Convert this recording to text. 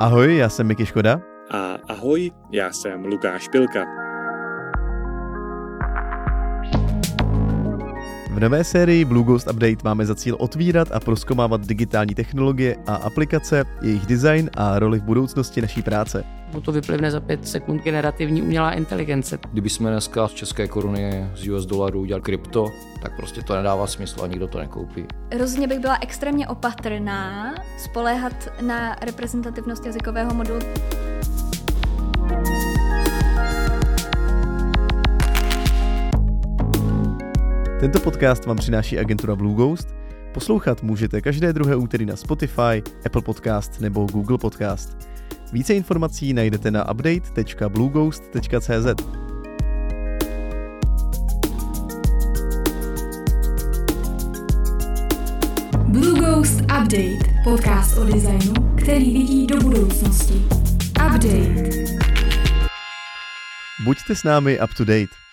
Ahoj, já jsem Miky Škoda. A ahoj, já jsem Lukáš Pilka. V nové sérii Blue Ghost Update máme za cíl otvírat a proskomávat digitální technologie a aplikace, jejich design a roli v budoucnosti naší práce. Mu to vyplivne za pět sekund generativní umělá inteligence. Kdyby jsme dneska z české koruny z US dolarů udělali krypto, tak prostě to nedává smysl a nikdo to nekoupí. Rozhodně bych byla extrémně opatrná spoléhat na reprezentativnost jazykového modulu. Tento podcast vám přináší agentura Blue Ghost. Poslouchat můžete každé druhé úterý na Spotify, Apple Podcast nebo Google Podcast. Více informací najdete na update.blueghost.cz. Blue Ghost Update, podcast o designu, který vidí do budoucnosti. Update. Buďte s námi up to date.